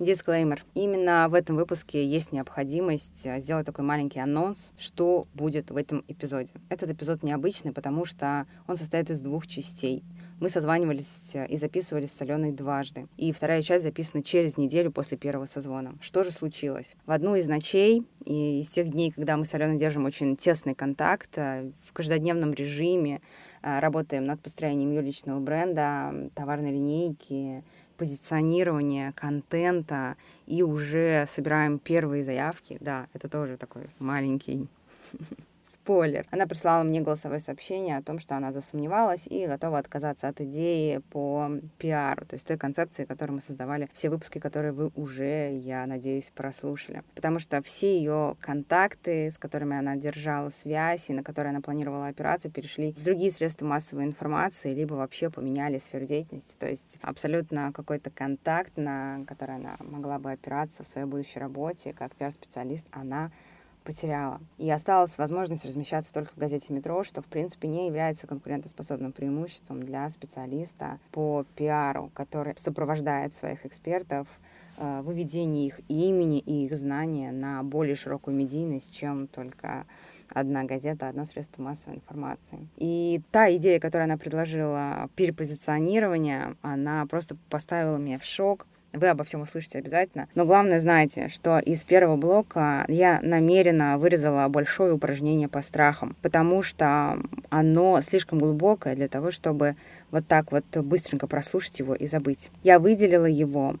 Дисклеймер. Именно в этом выпуске есть необходимость э, сделать такой маленький анонс, что будет в этом эпизоде. Этот эпизод необычный, потому что он состоит из двух частей. Мы созванивались э, и записывались с Аленой дважды. И вторая часть записана через неделю после первого созвона. Что же случилось? В одну из ночей и из тех дней, когда мы с Аленой держим очень тесный контакт э, в каждодневном режиме, работаем над построением ее личного бренда, товарной линейки, позиционирования, контента и уже собираем первые заявки. Да, это тоже такой маленький Спойлер. Она прислала мне голосовое сообщение о том, что она засомневалась и готова отказаться от идеи по пиару, то есть той концепции, которую мы создавали, все выпуски, которые вы уже, я надеюсь, прослушали. Потому что все ее контакты, с которыми она держала связь и на которые она планировала операции, перешли в другие средства массовой информации, либо вообще поменяли сферу деятельности. То есть абсолютно какой-то контакт, на который она могла бы опираться в своей будущей работе как пиар-специалист, она потеряла. И осталась возможность размещаться только в газете «Метро», что, в принципе, не является конкурентоспособным преимуществом для специалиста по пиару, который сопровождает своих экспертов э, выведение их имени и их знания на более широкую медийность, чем только одна газета, одно средство массовой информации. И та идея, которую она предложила, перепозиционирование, она просто поставила меня в шок, вы обо всем услышите обязательно. Но главное, знаете, что из первого блока я намеренно вырезала большое упражнение по страхам, потому что оно слишком глубокое для того, чтобы вот так вот быстренько прослушать его и забыть. Я выделила его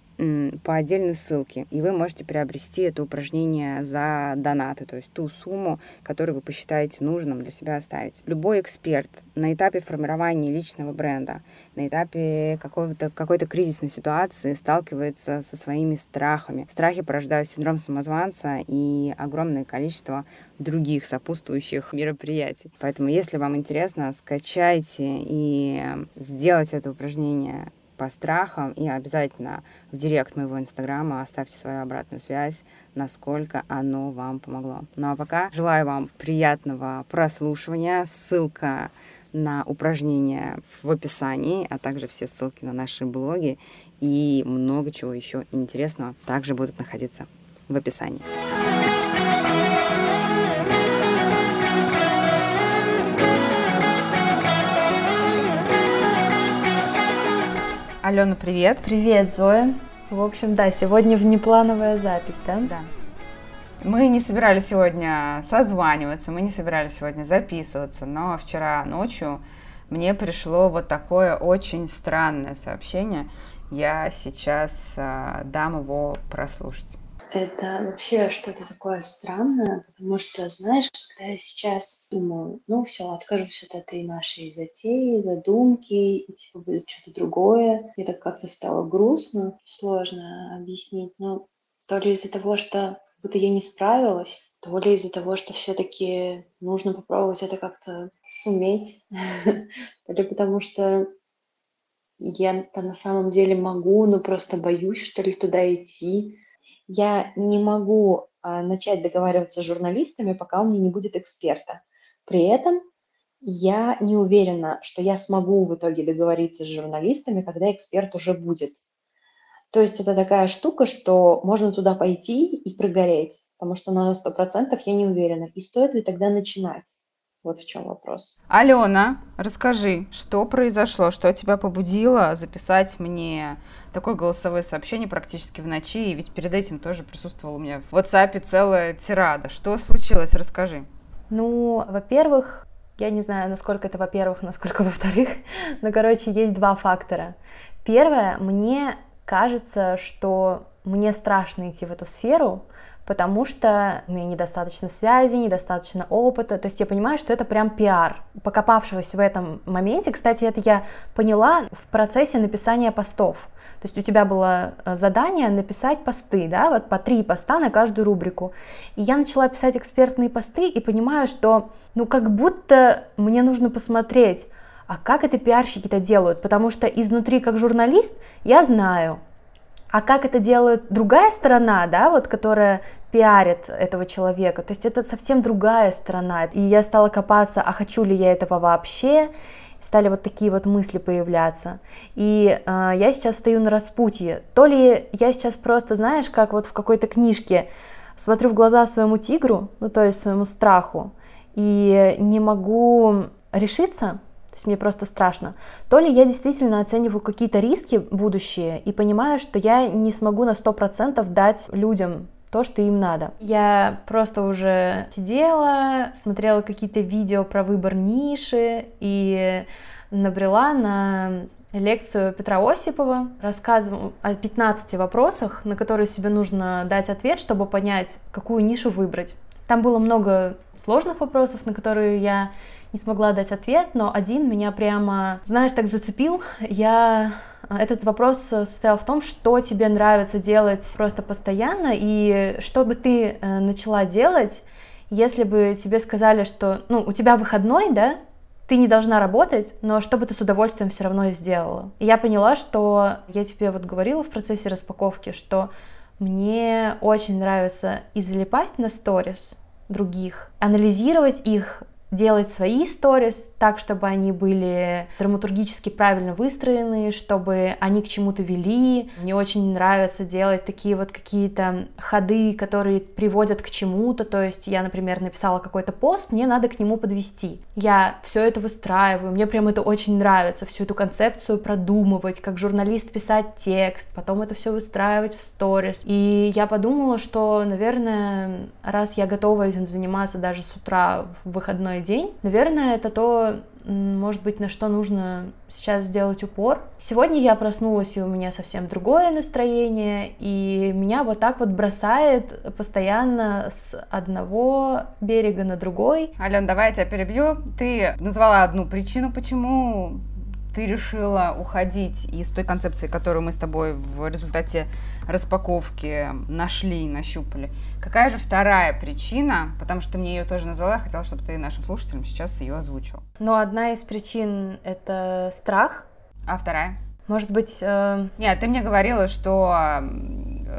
по отдельной ссылке, и вы можете приобрести это упражнение за донаты, то есть ту сумму, которую вы посчитаете нужным для себя оставить. Любой эксперт на этапе формирования личного бренда, на этапе какой-то какой-то кризисной ситуации сталкивается со своими страхами. Страхи порождают синдром самозванца и огромное количество других сопутствующих мероприятий. Поэтому, если вам интересно, скачайте и сделайте это упражнение по страхам и обязательно в директ моего инстаграма оставьте свою обратную связь, насколько оно вам помогло. Ну а пока желаю вам приятного прослушивания. Ссылка на упражнения в описании, а также все ссылки на наши блоги и много чего еще интересного также будут находиться в описании. Алена, привет. Привет, Зоя. В общем, да, сегодня внеплановая запись, да? Да. Мы не собирались сегодня созваниваться, мы не собирались сегодня записываться, но вчера ночью мне пришло вот такое очень странное сообщение. Я сейчас э, дам его прослушать. Это вообще что-то такое странное, потому что, знаешь, когда я сейчас думаю, ну все, откажусь от этой нашей затеи, задумки, и типа будет что-то другое, мне так как-то стало грустно, сложно объяснить, но то ли из-за того, что будто я не справилась, то ли из-за того, что все-таки нужно попробовать это как-то суметь, то ли потому что я-то на самом деле могу, но просто боюсь, что ли, туда идти, я не могу а, начать договариваться с журналистами, пока у меня не будет эксперта. При этом я не уверена, что я смогу в итоге договориться с журналистами, когда эксперт уже будет. То есть это такая штука, что можно туда пойти и прогореть, потому что на 100% я не уверена. И стоит ли тогда начинать? Вот в чем вопрос. Алена, расскажи, что произошло, что тебя побудило записать мне такое голосовое сообщение практически в ночи, и ведь перед этим тоже присутствовал у меня в WhatsApp целая тирада. Что случилось? Расскажи. Ну, во-первых, я не знаю, насколько это во-первых, насколько во-вторых, но, короче, есть два фактора. Первое, мне кажется, что мне страшно идти в эту сферу, потому что у меня недостаточно связи, недостаточно опыта, то есть я понимаю, что это прям пиар. Покопавшись в этом моменте, кстати, это я поняла в процессе написания постов. То есть у тебя было э, задание написать посты, да, вот по три поста на каждую рубрику. И я начала писать экспертные посты и понимаю, что ну как будто мне нужно посмотреть, а как это пиарщики-то делают, потому что изнутри как журналист я знаю, а как это делает другая сторона, да, вот, которая пиарит этого человека, то есть это совсем другая сторона. И я стала копаться, а хочу ли я этого вообще, стали вот такие вот мысли появляться. И э, я сейчас стою на распутье. То ли я сейчас просто, знаешь, как вот в какой-то книжке смотрю в глаза своему тигру, ну то есть своему страху, и не могу решиться, то есть мне просто страшно, то ли я действительно оцениваю какие-то риски будущие и понимаю, что я не смогу на 100% дать людям то, что им надо. Я просто уже сидела, смотрела какие-то видео про выбор ниши и набрела на лекцию Петра Осипова, рассказывал о 15 вопросах, на которые себе нужно дать ответ, чтобы понять, какую нишу выбрать. Там было много сложных вопросов, на которые я не смогла дать ответ, но один меня прямо, знаешь, так зацепил. Я этот вопрос состоял в том, что тебе нравится делать просто постоянно, и что бы ты э, начала делать, если бы тебе сказали, что, ну, у тебя выходной, да, ты не должна работать, но что бы ты с удовольствием все равно сделала. И я поняла, что я тебе вот говорила в процессе распаковки, что мне очень нравится и залипать на сторис других, анализировать их, делать свои сторис так, чтобы они были драматургически правильно выстроены, чтобы они к чему-то вели. Мне очень нравится делать такие вот какие-то ходы, которые приводят к чему-то. То есть я, например, написала какой-то пост, мне надо к нему подвести. Я все это выстраиваю, мне прям это очень нравится, всю эту концепцию продумывать, как журналист писать текст, потом это все выстраивать в сторис. И я подумала, что, наверное, раз я готова этим заниматься даже с утра в выходной день. Наверное, это то, может быть, на что нужно сейчас сделать упор. Сегодня я проснулась, и у меня совсем другое настроение, и меня вот так вот бросает постоянно с одного берега на другой. Ален, давай я тебя перебью. Ты назвала одну причину, почему ты решила уходить из той концепции, которую мы с тобой в результате распаковки нашли и нащупали. Какая же вторая причина, потому что ты мне ее тоже назвала, я хотела, чтобы ты нашим слушателям сейчас ее озвучил. Ну, одна из причин — это страх. А вторая? Может быть... Э... Нет, ты мне говорила, что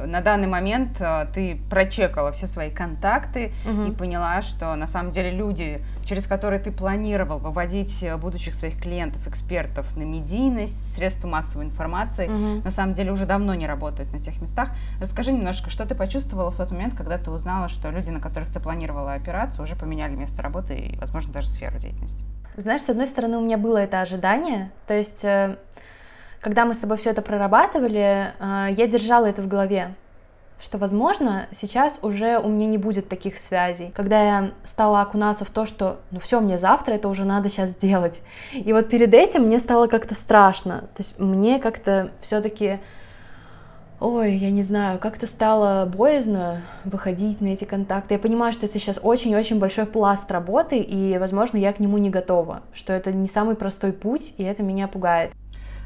на данный момент э, ты прочекала все свои контакты угу. и поняла, что на самом деле люди, через которые ты планировал выводить э, будущих своих клиентов, экспертов на медийность, средства массовой информации, угу. на самом деле уже давно не работают на тех местах. Расскажи немножко, что ты почувствовала в тот момент, когда ты узнала, что люди, на которых ты планировала операцию, уже поменяли место работы и, возможно, даже сферу деятельности? Знаешь, с одной стороны, у меня было это ожидание, то есть э, когда мы с тобой все это прорабатывали, э, я держала это в голове, что, возможно, сейчас уже у меня не будет таких связей. Когда я стала окунаться в то, что, ну все, мне завтра это уже надо сейчас сделать. И вот перед этим мне стало как-то страшно. То есть мне как-то все-таки, ой, я не знаю, как-то стало боязно выходить на эти контакты. Я понимаю, что это сейчас очень-очень большой пласт работы, и, возможно, я к нему не готова, что это не самый простой путь, и это меня пугает.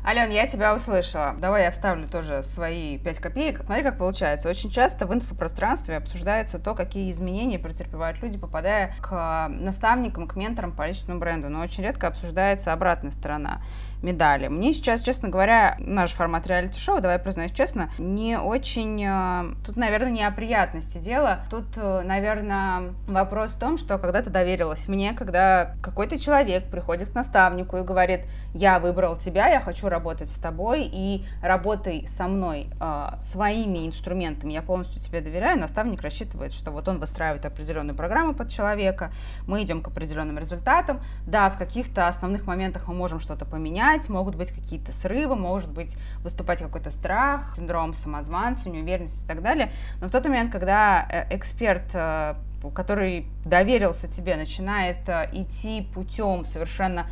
Ален, я тебя услышала. Давай я вставлю тоже свои 5 копеек. Смотри, как получается. Очень часто в инфопространстве обсуждается то, какие изменения претерпевают люди, попадая к наставникам, к менторам по личному бренду. Но очень редко обсуждается обратная сторона медали. Мне сейчас, честно говоря, наш формат реалити-шоу, давай признаюсь честно, не очень... Э, тут, наверное, не приятности дело. Тут, э, наверное, вопрос в том, что когда ты доверилась мне, когда какой-то человек приходит к наставнику и говорит, я выбрал тебя, я хочу работать с тобой, и работай со мной э, своими инструментами, я полностью тебе доверяю, наставник рассчитывает, что вот он выстраивает определенную программу под человека, мы идем к определенным результатам. Да, в каких-то основных моментах мы можем что-то поменять, менять, могут быть какие-то срывы, может быть выступать какой-то страх, синдром самозванца, неуверенность и так далее. Но в тот момент, когда э, эксперт э, который доверился тебе, начинает э, идти путем совершенно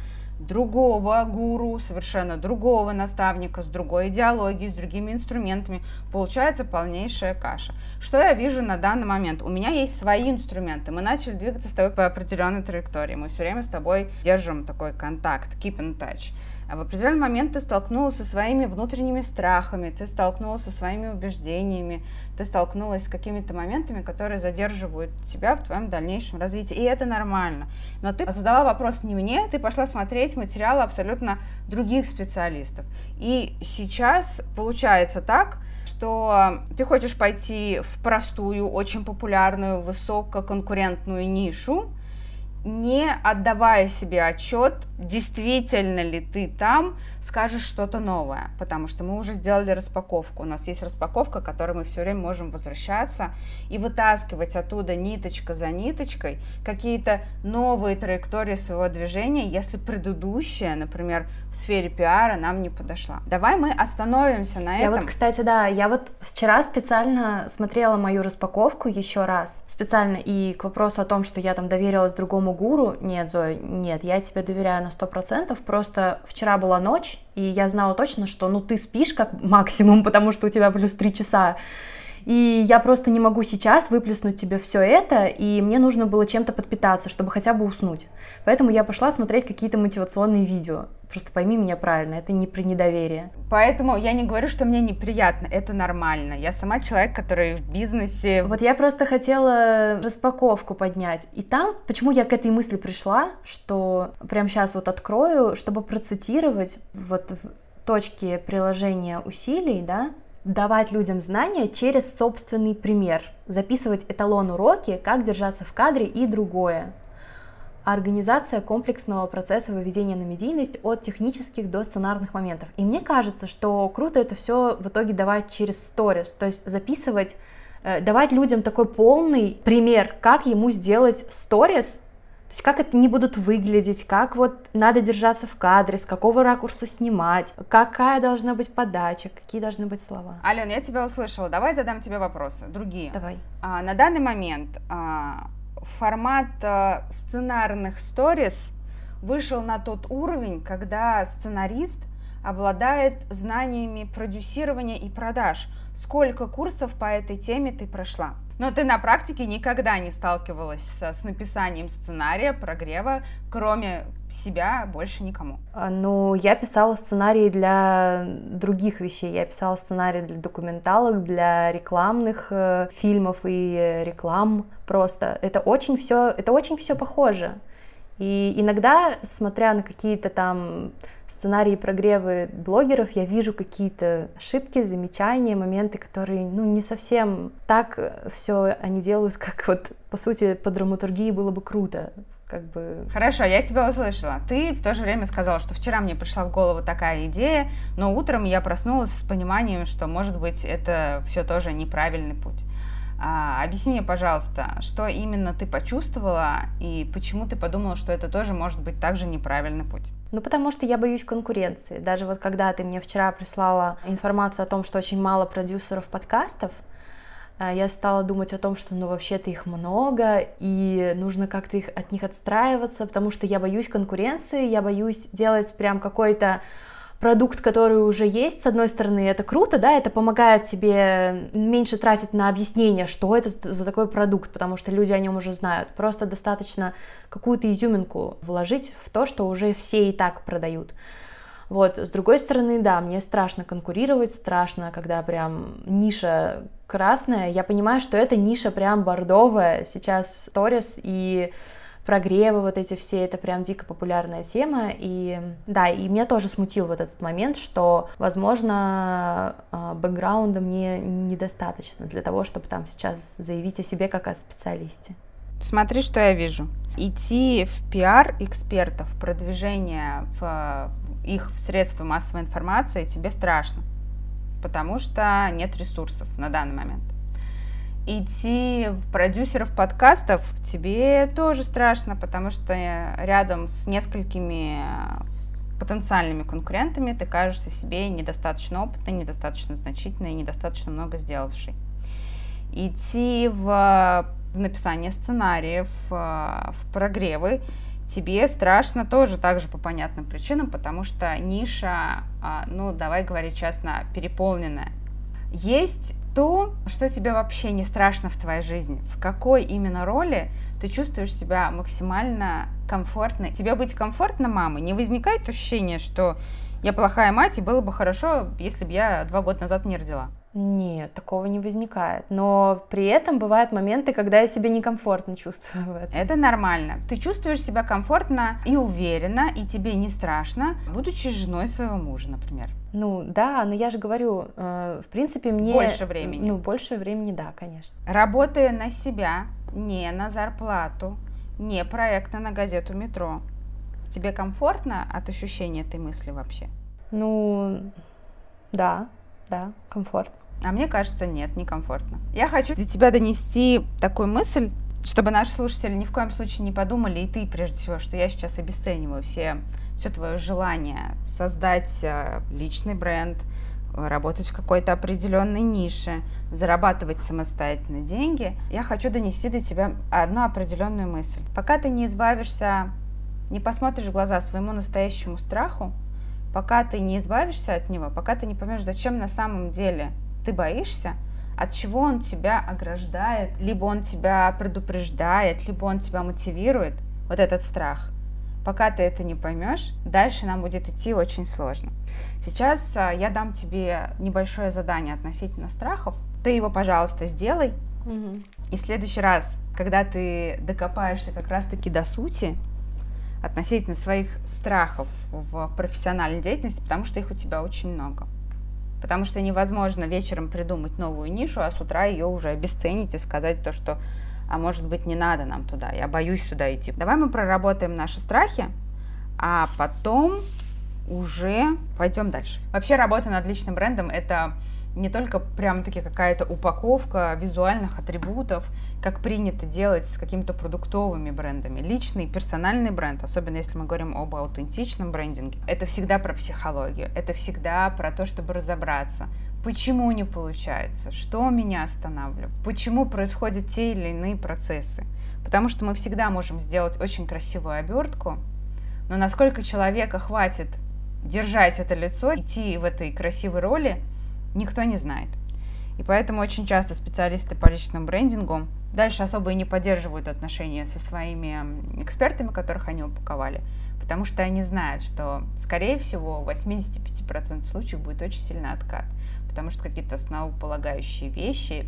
другого гуру, совершенно другого наставника, с другой идеологией, с другими инструментами, получается полнейшая каша. Что я вижу на данный момент? У меня есть свои инструменты. Мы начали двигаться с тобой по определенной траектории. Мы все время с тобой держим такой контакт, keep in touch. А в определенный момент ты столкнулась со своими внутренними страхами, ты столкнулась со своими убеждениями, ты столкнулась с какими-то моментами, которые задерживают тебя в твоем дальнейшем развитии. И это нормально. Но ты задала вопрос не мне, ты пошла смотреть материалы абсолютно других специалистов. И сейчас получается так, что ты хочешь пойти в простую, очень популярную, высококонкурентную нишу, не отдавая себе отчет, действительно ли ты там скажешь что-то новое, потому что мы уже сделали распаковку. У нас есть распаковка, к которой мы все время можем возвращаться и вытаскивать оттуда ниточка за ниточкой какие-то новые траектории своего движения, если предыдущая, например, в сфере пиара нам не подошла. Давай мы остановимся на я этом. вот, кстати, да, я вот вчера специально смотрела мою распаковку еще раз, специально, и к вопросу о том, что я там доверилась другому гуру, нет, Зоя, нет, я тебе доверяю на сто процентов, просто вчера была ночь, и я знала точно, что, ну, ты спишь как максимум, потому что у тебя плюс три часа, и я просто не могу сейчас выплеснуть тебе все это, и мне нужно было чем-то подпитаться, чтобы хотя бы уснуть. Поэтому я пошла смотреть какие-то мотивационные видео. Просто пойми меня правильно, это не про недоверие. Поэтому я не говорю, что мне неприятно, это нормально. Я сама человек, который в бизнесе. Вот я просто хотела распаковку поднять. И там, почему я к этой мысли пришла, что прямо сейчас вот открою, чтобы процитировать вот в точке приложения усилий, да, давать людям знания через собственный пример, записывать эталон уроки, как держаться в кадре и другое. Организация комплексного процесса выведения на медийность от технических до сценарных моментов. И мне кажется, что круто это все в итоге давать через сторис, то есть записывать, э, давать людям такой полный пример, как ему сделать сторис то есть как это не будут выглядеть, как вот надо держаться в кадре, с какого ракурса снимать, какая должна быть подача, какие должны быть слова. Ален, я тебя услышала. Давай задам тебе вопросы, другие. Давай. А, на данный момент а, формат а, сценарных сторис вышел на тот уровень, когда сценарист обладает знаниями продюсирования и продаж. Сколько курсов по этой теме ты прошла? Но ты на практике никогда не сталкивалась с, с написанием сценария, прогрева, кроме себя, больше никому? А, ну, я писала сценарии для других вещей. Я писала сценарии для документалок, для рекламных э, фильмов и реклам просто. Это очень все, это очень все похоже. И иногда, смотря на какие-то там сценарии прогревы блогеров я вижу какие-то ошибки, замечания, моменты, которые, ну, не совсем так все они делают, как вот, по сути, по драматургии было бы круто. Как бы... Хорошо, я тебя услышала. Ты в то же время сказала, что вчера мне пришла в голову такая идея, но утром я проснулась с пониманием, что, может быть, это все тоже неправильный путь. А, объясни мне, пожалуйста, что именно ты почувствовала и почему ты подумала, что это тоже может быть также неправильный путь? Ну, потому что я боюсь конкуренции. Даже вот когда ты мне вчера прислала информацию о том, что очень мало продюсеров подкастов, э, я стала думать о том, что ну вообще-то их много, и нужно как-то их, от них отстраиваться, потому что я боюсь конкуренции, я боюсь делать прям какой-то продукт, который уже есть, с одной стороны, это круто, да, это помогает тебе меньше тратить на объяснение, что это за такой продукт, потому что люди о нем уже знают. Просто достаточно какую-то изюминку вложить в то, что уже все и так продают. Вот, с другой стороны, да, мне страшно конкурировать, страшно, когда прям ниша красная. Я понимаю, что это ниша прям бордовая сейчас сторис, и прогревы вот эти все, это прям дико популярная тема, и да, и меня тоже смутил вот этот момент, что, возможно, а, бэкграунда мне недостаточно для того, чтобы там сейчас заявить о себе как о специалисте. Смотри, что я вижу. Идти в пиар экспертов, продвижение в их в средства массовой информации тебе страшно, потому что нет ресурсов на данный момент идти в продюсеров подкастов тебе тоже страшно, потому что рядом с несколькими потенциальными конкурентами ты кажешься себе недостаточно опытной, недостаточно значительной, недостаточно много сделавшей. Идти в, в написание сценариев, в прогревы тебе страшно тоже так же по понятным причинам, потому что ниша, ну, давай говорить честно, переполненная. Есть то, что тебе вообще не страшно в твоей жизни, в какой именно роли ты чувствуешь себя максимально комфортно. Тебе быть комфортно мамой, не возникает ощущение, что я плохая мать, и было бы хорошо, если бы я два года назад не родила. Нет, такого не возникает. Но при этом бывают моменты, когда я себя некомфортно чувствую в этом. Это нормально. Ты чувствуешь себя комфортно и уверенно, и тебе не страшно, будучи женой своего мужа, например. Ну да, но я же говорю, э, в принципе, мне... Больше времени. Ну, больше времени, да, конечно. Работая на себя, не на зарплату, не проекта на газету «Метро». Тебе комфортно от ощущения этой мысли вообще? Ну, да, да, комфортно. А мне кажется, нет, некомфортно. Я хочу для тебя донести такую мысль, чтобы наши слушатели ни в коем случае не подумали, и ты прежде всего, что я сейчас обесцениваю все, все твое желание создать э, личный бренд, работать в какой-то определенной нише, зарабатывать самостоятельно деньги, я хочу донести до тебя одну определенную мысль. Пока ты не избавишься, не посмотришь в глаза своему настоящему страху, пока ты не избавишься от него, пока ты не поймешь, зачем на самом деле ты боишься, от чего он тебя ограждает, либо он тебя предупреждает, либо он тебя мотивирует, вот этот страх. Пока ты это не поймешь, дальше нам будет идти очень сложно. Сейчас а, я дам тебе небольшое задание относительно страхов. Ты его, пожалуйста, сделай. Угу. И в следующий раз, когда ты докопаешься как раз-таки до сути, относительно своих страхов в профессиональной деятельности, потому что их у тебя очень много. Потому что невозможно вечером придумать новую нишу, а с утра ее уже обесценить и сказать то, что а может быть не надо нам туда, я боюсь туда идти. Давай мы проработаем наши страхи, а потом уже пойдем дальше. Вообще работа над личным брендом это не только прям-таки какая-то упаковка визуальных атрибутов, как принято делать с какими-то продуктовыми брендами. Личный, персональный бренд, особенно если мы говорим об аутентичном брендинге, это всегда про психологию, это всегда про то, чтобы разобраться, почему не получается, что меня останавливает, почему происходят те или иные процессы. Потому что мы всегда можем сделать очень красивую обертку, но насколько человека хватит держать это лицо, идти в этой красивой роли – никто не знает. И поэтому очень часто специалисты по личному брендингу дальше особо и не поддерживают отношения со своими экспертами, которых они упаковали, потому что они знают, что, скорее всего, в 85% случаев будет очень сильный откат, потому что какие-то основополагающие вещи,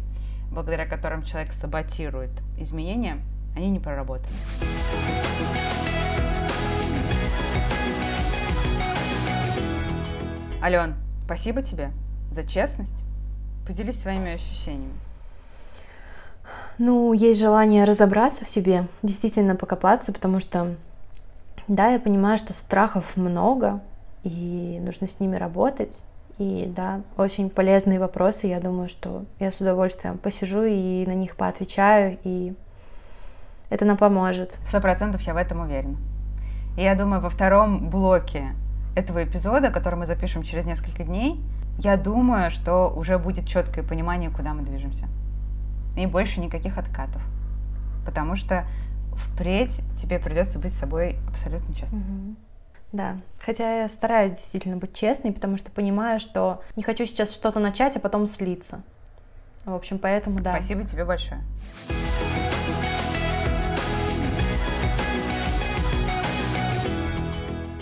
благодаря которым человек саботирует изменения, они не проработаны. Ален, спасибо тебе за честность. Поделись своими ощущениями. Ну, есть желание разобраться в себе, действительно покопаться, потому что, да, я понимаю, что страхов много, и нужно с ними работать. И да, очень полезные вопросы. Я думаю, что я с удовольствием посижу и на них поотвечаю, и это нам поможет. Сто процентов я в этом уверена. И я думаю, во втором блоке этого эпизода, который мы запишем через несколько дней, я думаю, что уже будет четкое понимание, куда мы движемся. И больше никаких откатов. Потому что впредь тебе придется быть с собой абсолютно честным. Угу. Да, хотя я стараюсь действительно быть честной, потому что понимаю, что не хочу сейчас что-то начать, а потом слиться. В общем, поэтому да. Спасибо тебе большое.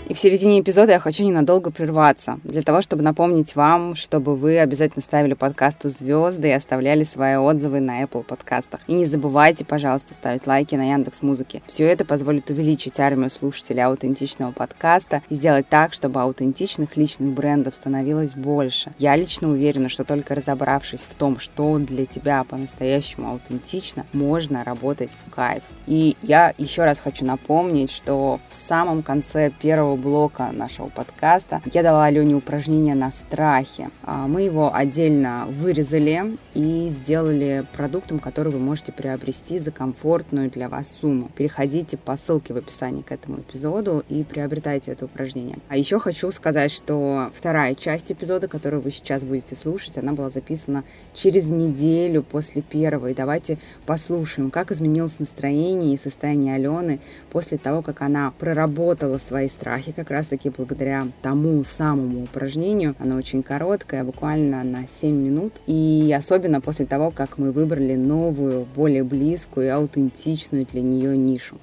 И в середине эпизода я хочу ненадолго прерваться, для того, чтобы напомнить вам, чтобы вы обязательно ставили подкасту звезды и оставляли свои отзывы на Apple подкастах. И не забывайте, пожалуйста, ставить лайки на Яндекс Музыке. Все это позволит увеличить армию слушателей аутентичного подкаста и сделать так, чтобы аутентичных личных брендов становилось больше. Я лично уверена, что только разобравшись в том, что для тебя по-настоящему аутентично, можно работать в кайф. И я еще раз хочу напомнить, что в самом конце первого первого блока нашего подкаста я дала Алене упражнение на страхе. А, мы его отдельно вырезали и сделали продуктом, который вы можете приобрести за комфортную для вас сумму. Переходите по ссылке в описании к этому эпизоду и приобретайте это упражнение. А еще хочу сказать, что вторая часть эпизода, которую вы сейчас будете слушать, она была записана через неделю после первой. Давайте послушаем, как изменилось настроение и состояние Алены после того, как она проработала свои страхи страхи как раз-таки благодаря тому самому упражнению. Оно очень короткое, буквально на 7 минут. И особенно после того, как мы выбрали новую, более близкую и аутентичную для нее нишу.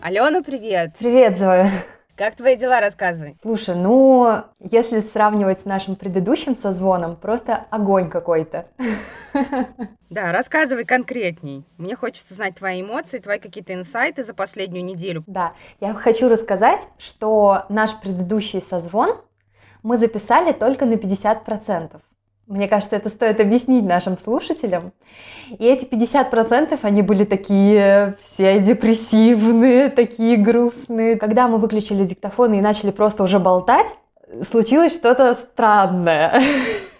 Алена, привет! Привет, Зоя! Как твои дела, рассказывай. Слушай, ну, если сравнивать с нашим предыдущим созвоном, просто огонь какой-то. Да, рассказывай конкретней. Мне хочется знать твои эмоции, твои какие-то инсайты за последнюю неделю. Да, я хочу рассказать, что наш предыдущий созвон мы записали только на 50%. Мне кажется, это стоит объяснить нашим слушателям. И эти 50% они были такие все депрессивные, такие грустные. Когда мы выключили диктофон и начали просто уже болтать, случилось что-то странное.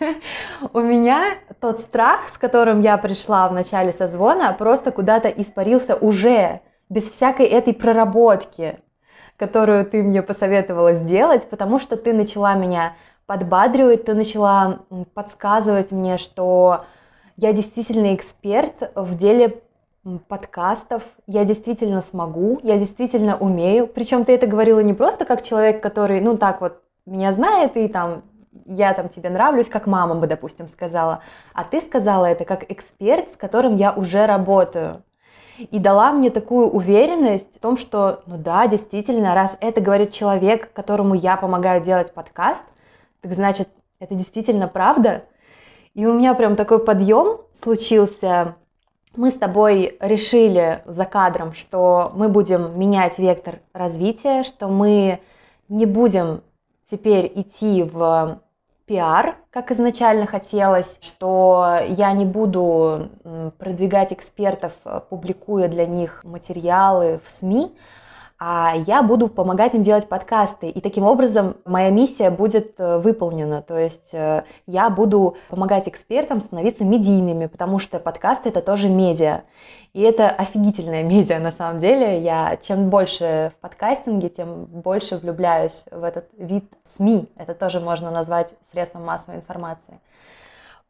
У меня тот страх, с которым я пришла в начале созвона, просто куда-то испарился уже, без всякой этой проработки, которую ты мне посоветовала сделать, потому что ты начала меня подбадривать, ты начала подсказывать мне, что я действительно эксперт в деле подкастов, я действительно смогу, я действительно умею. Причем ты это говорила не просто как человек, который, ну так вот, меня знает и там я там тебе нравлюсь, как мама бы, допустим, сказала, а ты сказала это как эксперт, с которым я уже работаю. И дала мне такую уверенность в том, что, ну да, действительно, раз это говорит человек, которому я помогаю делать подкаст, так значит, это действительно правда. И у меня прям такой подъем случился. Мы с тобой решили за кадром, что мы будем менять вектор развития, что мы не будем теперь идти в пиар, как изначально хотелось, что я не буду продвигать экспертов, публикуя для них материалы в СМИ, а я буду помогать им делать подкасты. И таким образом моя миссия будет э, выполнена. То есть э, я буду помогать экспертам становиться медийными, потому что подкасты это тоже медиа. И это офигительная медиа на самом деле. Я чем больше в подкастинге, тем больше влюбляюсь в этот вид СМИ. Это тоже можно назвать средством массовой информации.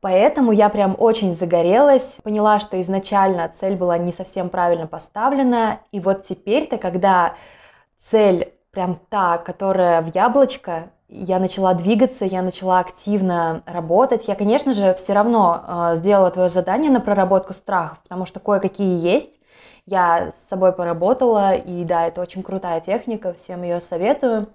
Поэтому я прям очень загорелась, поняла, что изначально цель была не совсем правильно поставлена. И вот теперь-то, когда цель прям та, которая в яблочко, я начала двигаться, я начала активно работать. Я, конечно же, все равно э, сделала твое задание на проработку страхов, потому что кое-какие есть. Я с собой поработала, и да, это очень крутая техника, всем ее советую.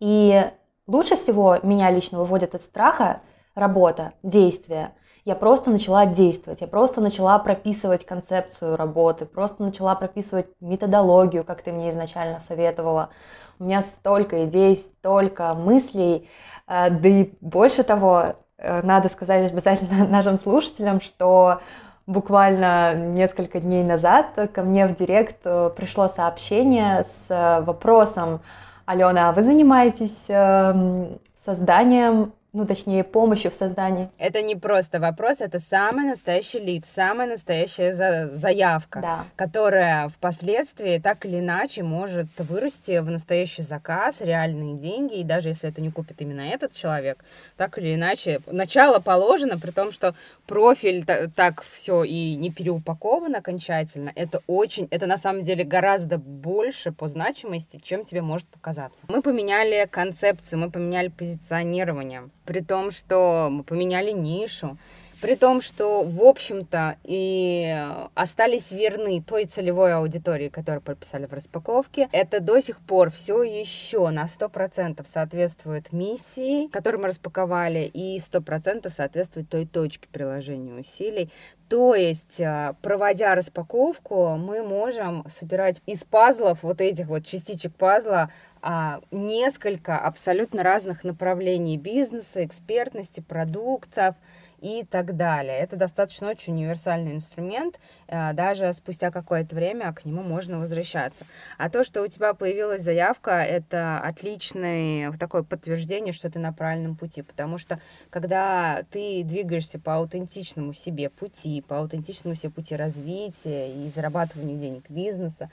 И лучше всего меня лично выводит от страха работа, действие. Я просто начала действовать, я просто начала прописывать концепцию работы, просто начала прописывать методологию, как ты мне изначально советовала. У меня столько идей, столько мыслей, э, да и больше того, э, надо сказать обязательно нашим слушателям, что буквально несколько дней назад ко мне в директ э, пришло сообщение с вопросом, Алена, а вы занимаетесь эм, созданием ну, точнее, помощью в создании. Это не просто вопрос, это самый настоящий лид, самая настоящая за заявка, да. которая впоследствии так или иначе может вырасти в настоящий заказ, реальные деньги, и даже если это не купит именно этот человек, так или иначе, начало положено, при том, что профиль так все и не переупакован окончательно, это очень, это на самом деле гораздо больше по значимости, чем тебе может показаться. Мы поменяли концепцию, мы поменяли позиционирование при том, что мы поменяли нишу, при том, что, в общем-то, и остались верны той целевой аудитории, которую прописали в распаковке. Это до сих пор все еще на 100% соответствует миссии, которую мы распаковали, и 100% соответствует той точке приложения усилий. То есть, а, проводя распаковку, мы можем собирать из пазлов, вот этих вот частичек пазла, несколько абсолютно разных направлений бизнеса, экспертности, продуктов и так далее. Это достаточно очень универсальный инструмент, а, даже спустя какое-то время к нему можно возвращаться. А то, что у тебя появилась заявка, это отличное такое подтверждение, что ты на правильном пути, потому что когда ты двигаешься по аутентичному себе пути, по аутентичному себе пути развития и зарабатывания денег бизнеса, а,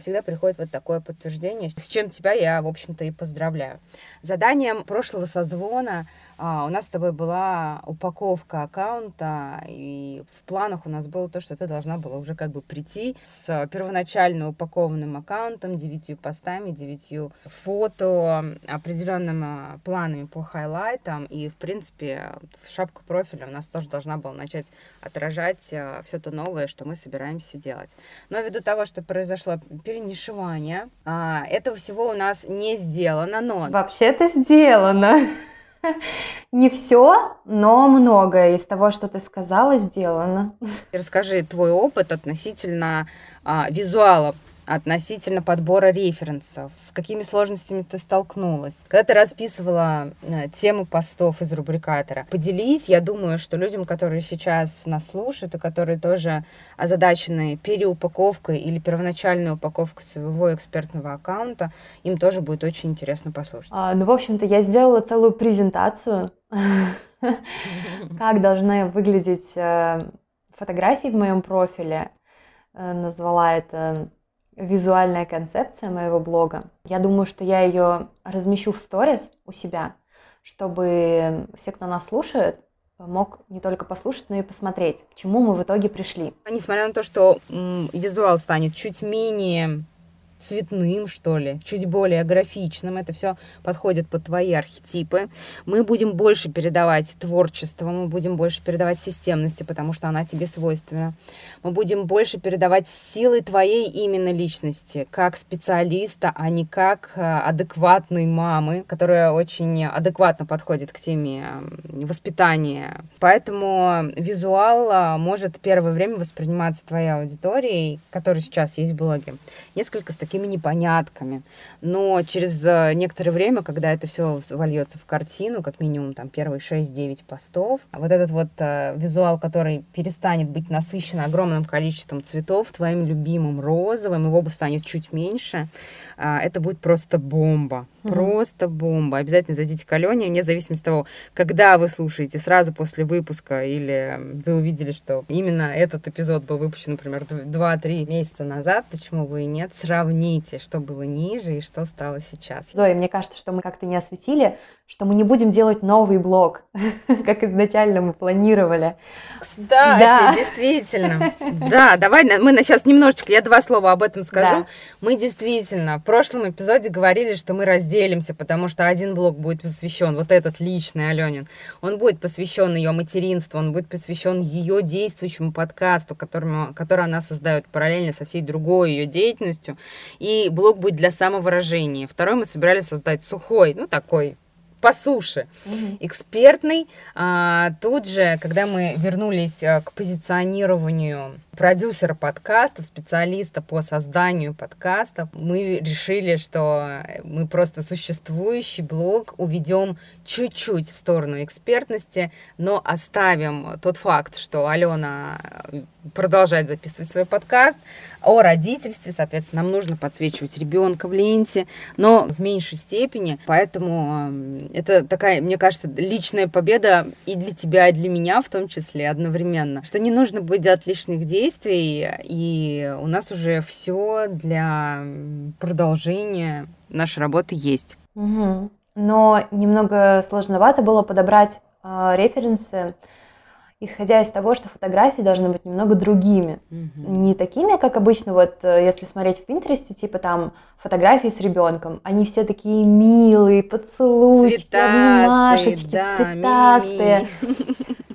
всегда приходит вот такое подтверждение, с чем тебя я, в общем-то, и поздравляю. Заданием прошлого созвона а, у нас с тобой была упаковка аккаунта, и в планах у нас было то, что ты должна была уже как бы прийти с первоначально упакованным аккаунтом, девятью постами, девятью фото, определенными планами по хайлайтам, и, в принципе, шапка профиля у нас тоже должна была начать отражать а, все то новое, что мы собираемся делать. Но ввиду того, что произошло перенишевание. А, этого всего у нас не сделано, но... Вообще-то сделано. Не все, но многое из того, что ты сказала, сделано. Расскажи твой опыт относительно а, визуала относительно подбора референсов? С какими сложностями ты столкнулась? Когда ты расписывала э, темы постов из рубрикатора, поделись, я думаю, что людям, которые сейчас нас слушают и которые тоже озадачены переупаковкой или первоначальной упаковкой своего экспертного аккаунта, им тоже будет очень интересно послушать. А, ну, в общем-то, я сделала целую презентацию, как должны выглядеть э, фотографии в моем профиле. Э, назвала это визуальная концепция моего блога. Я думаю, что я ее размещу в сторис у себя, чтобы все, кто нас слушает, мог не только послушать, но и посмотреть, к чему мы в итоге пришли. Несмотря на то, что визуал станет чуть менее цветным, что ли, чуть более графичным. Это все подходит под твои архетипы. Мы будем больше передавать творчество, мы будем больше передавать системности, потому что она тебе свойственна. Мы будем больше передавать силы твоей именно личности, как специалиста, а не как э, адекватной мамы, которая очень адекватно подходит к теме воспитания. Поэтому визуал э, может первое время восприниматься твоей аудиторией, которая сейчас есть в блоге, несколько с такими непонятками. Но через э, некоторое время, когда это все вольется в картину, как минимум там первые 6-9 постов, вот этот вот э, визуал, который перестанет быть насыщен огромным количеством цветов, твоим любимым розовым, его бы станет чуть меньше, это будет просто бомба. Mm-hmm. Просто бомба. Обязательно зайдите к Алене, вне зависимости от того, когда вы слушаете, сразу после выпуска, или вы увидели, что именно этот эпизод был выпущен, например, 2-3 месяца назад, почему вы и нет, сравните, что было ниже и что стало сейчас. Зоя, мне кажется, что мы как-то не осветили, что мы не будем делать новый блог, как изначально мы планировали. Кстати, да. действительно. Да, давай мы сейчас немножечко, я два слова об этом скажу. Да. Мы действительно прошлом эпизоде говорили, что мы разделимся, потому что один блог будет посвящен, вот этот личный Аленин, он будет посвящен ее материнству, он будет посвящен ее действующему подкасту, которому, который она создает параллельно со всей другой ее деятельностью. И блог будет для самовыражения. Второй мы собирались создать сухой, ну такой по суше. Угу. Экспертный. А, тут же, когда мы вернулись а, к позиционированию продюсера подкастов, специалиста по созданию подкастов, мы решили, что мы просто существующий блог уведем чуть-чуть в сторону экспертности, но оставим тот факт, что Алена э, продолжает записывать свой подкаст о родительстве, соответственно, нам нужно подсвечивать ребенка в ленте, но в меньшей степени, поэтому э, это такая, мне кажется, личная победа и для тебя, и для меня в том числе одновременно, что не нужно будет делать лишних действий, и у нас уже все для продолжения нашей работы есть. Угу но немного сложновато было подобрать э, референсы, исходя из того, что фотографии должны быть немного другими. Mm-hmm. Не такими, как обычно, вот э, если смотреть в Пинтересте, типа там фотографии с ребенком, они все такие милые, поцелуйчики, цветастые, да, цветастые.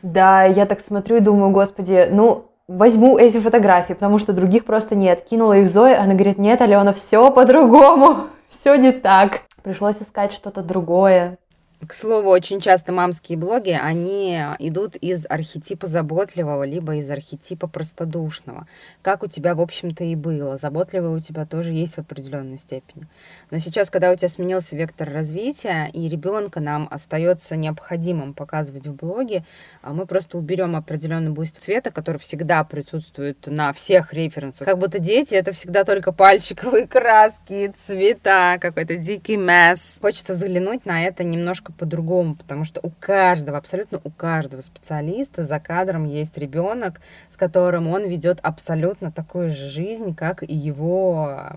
Да, я так смотрю и думаю, господи, ну возьму эти фотографии, потому что других просто нет. Кинула их Зоя, она говорит, нет, Алена, все по-другому, все не так. Пришлось искать что-то другое. К слову, очень часто мамские блоги, они идут из архетипа заботливого, либо из архетипа простодушного. Как у тебя, в общем-то, и было. Заботливый у тебя тоже есть в определенной степени. Но сейчас, когда у тебя сменился вектор развития, и ребенка нам остается необходимым показывать в блоге, а мы просто уберем определенный boost цвета, который всегда присутствует на всех референсах. Как будто дети — это всегда только пальчиковые краски, цвета, какой-то дикий mess. Хочется взглянуть на это немножко по-другому, потому что у каждого, абсолютно у каждого специалиста за кадром есть ребенок, с которым он ведет абсолютно такую же жизнь, как и его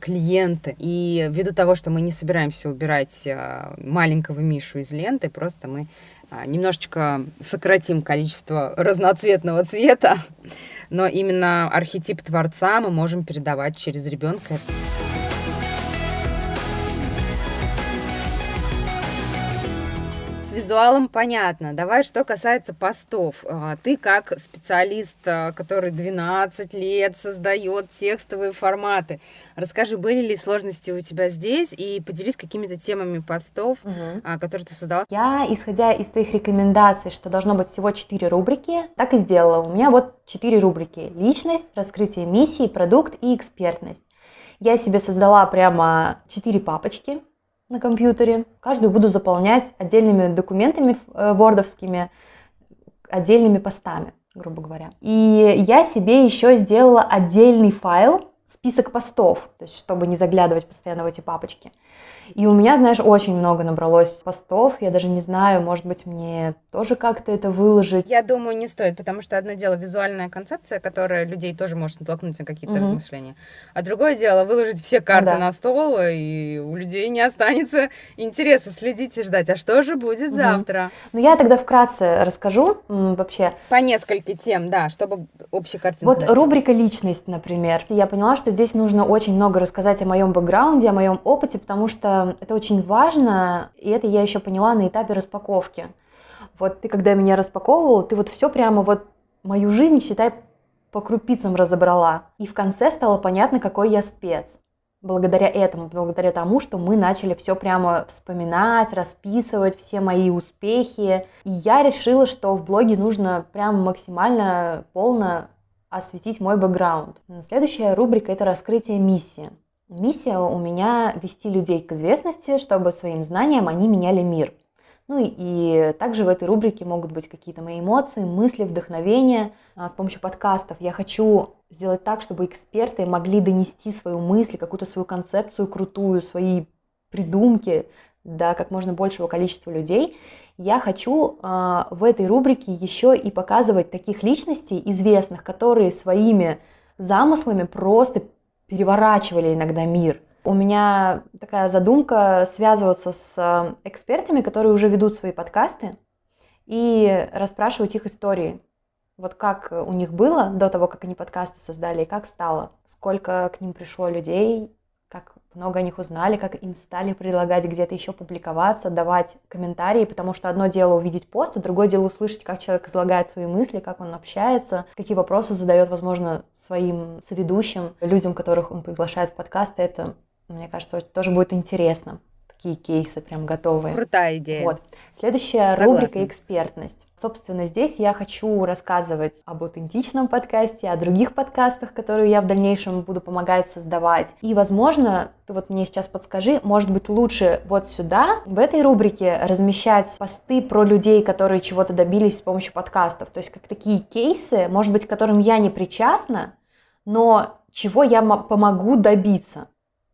клиенты. И ввиду того, что мы не собираемся убирать а, маленького Мишу из ленты, просто мы а, немножечко сократим количество разноцветного цвета, но именно архетип творца мы можем передавать через ребенка. Визуалом понятно. Давай, что касается постов. А, ты как специалист, а, который 12 лет создает текстовые форматы, расскажи, были ли сложности у тебя здесь и поделись какими-то темами постов, угу. которые ты создала. Я, исходя из твоих рекомендаций, что должно быть всего 4 рубрики, так и сделала. У меня вот 4 рубрики. Личность, раскрытие миссии, продукт и экспертность. Я себе создала прямо 4 папочки на компьютере. Каждую буду заполнять отдельными документами э, вордовскими, отдельными постами, грубо говоря. И я себе еще сделала отдельный файл, список постов, то есть чтобы не заглядывать постоянно в эти папочки. И у меня, знаешь, очень много набралось постов. Я даже не знаю, может быть, мне тоже как-то это выложить. Я думаю, не стоит, потому что одно дело визуальная концепция, которая людей тоже может натолкнуть на какие-то mm-hmm. размышления. А другое дело выложить все карты да. на стол, и у людей не останется интереса следить и ждать. А что же будет mm-hmm. завтра? Ну, я тогда вкратце расскажу вообще. По несколько тем, да, чтобы общая картинка. Вот рубрика «Личность», например. Я поняла, что здесь нужно очень много рассказать о моем бэкграунде, о моем опыте, потому что это очень важно, и это я еще поняла на этапе распаковки. Вот ты, когда меня распаковывал, ты вот все прямо вот мою жизнь, считай, по крупицам разобрала. И в конце стало понятно, какой я спец. Благодаря этому, благодаря тому, что мы начали все прямо вспоминать, расписывать все мои успехи. И я решила, что в блоге нужно прям максимально полно осветить мой бэкграунд. Следующая рубрика – это раскрытие миссии. Миссия у меня вести людей к известности, чтобы своим знанием они меняли мир. Ну и, также в этой рубрике могут быть какие-то мои эмоции, мысли, вдохновения а, с помощью подкастов. Я хочу сделать так, чтобы эксперты могли донести свою мысль, какую-то свою концепцию крутую, свои придумки до как можно большего количества людей. Я хочу э, в этой рубрике еще и показывать таких личностей известных, которые своими замыслами просто переворачивали иногда мир. У меня такая задумка связываться с э, экспертами, которые уже ведут свои подкасты, и расспрашивать их истории. Вот как у них было до того, как они подкасты создали, и как стало, сколько к ним пришло людей, много о них узнали, как им стали предлагать где-то еще публиковаться, давать комментарии, потому что одно дело увидеть пост, а другое дело услышать, как человек излагает свои мысли, как он общается, какие вопросы задает, возможно, своим соведущим, людям, которых он приглашает в подкасты. Это, мне кажется, тоже будет интересно такие кейсы прям готовые. Крутая идея. Вот. Следующая Согласна. рубрика «Экспертность». Собственно, здесь я хочу рассказывать об аутентичном подкасте, о других подкастах, которые я в дальнейшем буду помогать создавать. И, возможно, ты вот мне сейчас подскажи, может быть, лучше вот сюда, в этой рубрике, размещать посты про людей, которые чего-то добились с помощью подкастов. То есть как такие кейсы, может быть, к которым я не причастна, но чего я помогу добиться.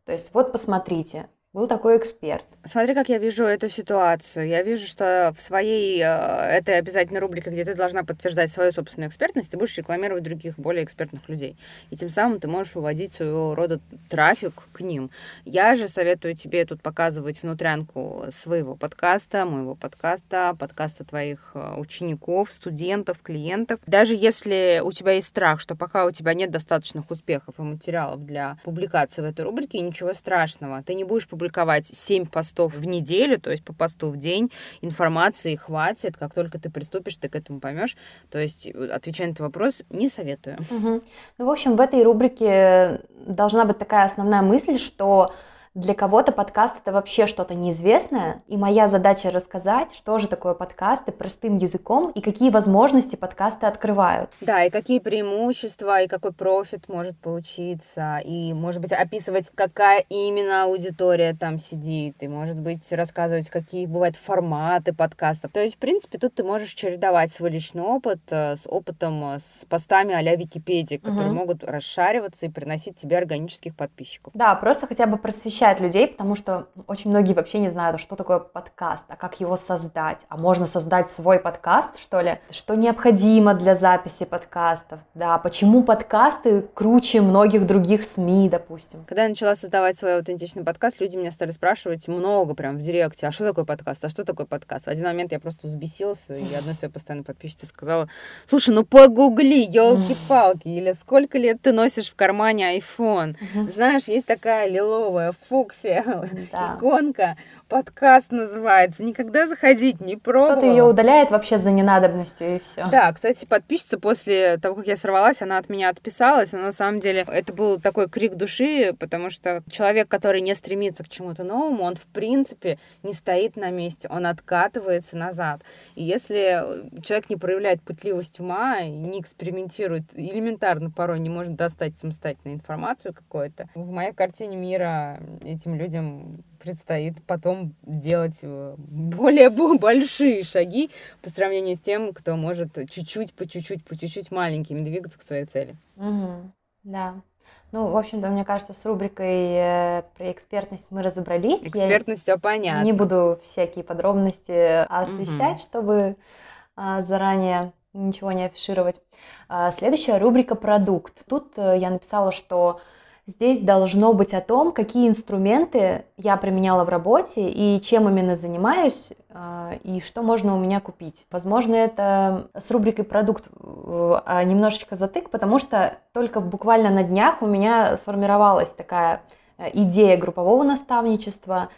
То есть вот посмотрите, был такой эксперт. Смотри, как я вижу эту ситуацию. Я вижу, что в своей э, этой обязательной рубрике, где ты должна подтверждать свою собственную экспертность, ты будешь рекламировать других более экспертных людей. И тем самым ты можешь уводить своего рода трафик к ним. Я же советую тебе тут показывать внутрянку своего подкаста, моего подкаста, подкаста твоих э, учеников, студентов, клиентов. Даже если у тебя есть страх, что пока у тебя нет достаточных успехов и материалов для публикации в этой рубрике, ничего страшного. Ты не будешь публиковать публиковать 7 постов в неделю, то есть по посту в день, информации хватит, как только ты приступишь, ты к этому поймешь. То есть, э, отвечая на этот вопрос, не советую. Угу. Ну, в общем, в этой рубрике должна быть такая основная мысль, что для кого-то подкаст это вообще что-то неизвестное, и моя задача рассказать, что же такое подкасты простым языком и какие возможности подкасты открывают. Да, и какие преимущества, и какой профит может получиться, и, может быть, описывать, какая именно аудитория там сидит, и, может быть, рассказывать, какие бывают форматы подкастов. То есть, в принципе, тут ты можешь чередовать свой личный опыт э, с опытом, э, с постами а-ля Википедии, которые угу. могут расшариваться и приносить тебе органических подписчиков. Да, просто хотя бы просвещать просвещает людей, потому что очень многие вообще не знают, что такое подкаст, а как его создать. А можно создать свой подкаст, что ли? Что необходимо для записи подкастов? Да, почему подкасты круче многих других СМИ, допустим? Когда я начала создавать свой аутентичный подкаст, люди меня стали спрашивать много прям в директе, а что такое подкаст, а что такое подкаст? В один момент я просто взбесился, и одной своей постоянной подписчице сказала, слушай, ну погугли, елки-палки, или сколько лет ты носишь в кармане iPhone? Знаешь, есть такая лиловая фуксия, да. иконка, подкаст называется. Никогда заходить не пробовала. Кто-то ее удаляет вообще за ненадобностью и все. Да, кстати, подписчица после того, как я сорвалась, она от меня отписалась. Но на самом деле это был такой крик души, потому что человек, который не стремится к чему-то новому, он в принципе не стоит на месте, он откатывается назад. И если человек не проявляет пытливость ума, не экспериментирует, элементарно порой не может достать самостоятельно информацию какую-то, в моей картине мира этим людям предстоит потом делать э, более большие шаги по сравнению с тем, кто может чуть-чуть, по чуть-чуть, по чуть-чуть маленькими двигаться к своей цели. Угу. Да. Ну, в общем-то, мне кажется, с рубрикой э, про экспертность мы разобрались. Экспертность все понятно. Не буду всякие подробности освещать, угу. чтобы а, заранее ничего не афишировать. А, следующая рубрика «Продукт». Тут э, я написала, что здесь должно быть о том, какие инструменты я применяла в работе и чем именно занимаюсь, а, и что можно у меня купить. Возможно, это с рубрикой «Продукт» а, немножечко затык, потому что только буквально на днях у меня сформировалась такая э, идея группового наставничества,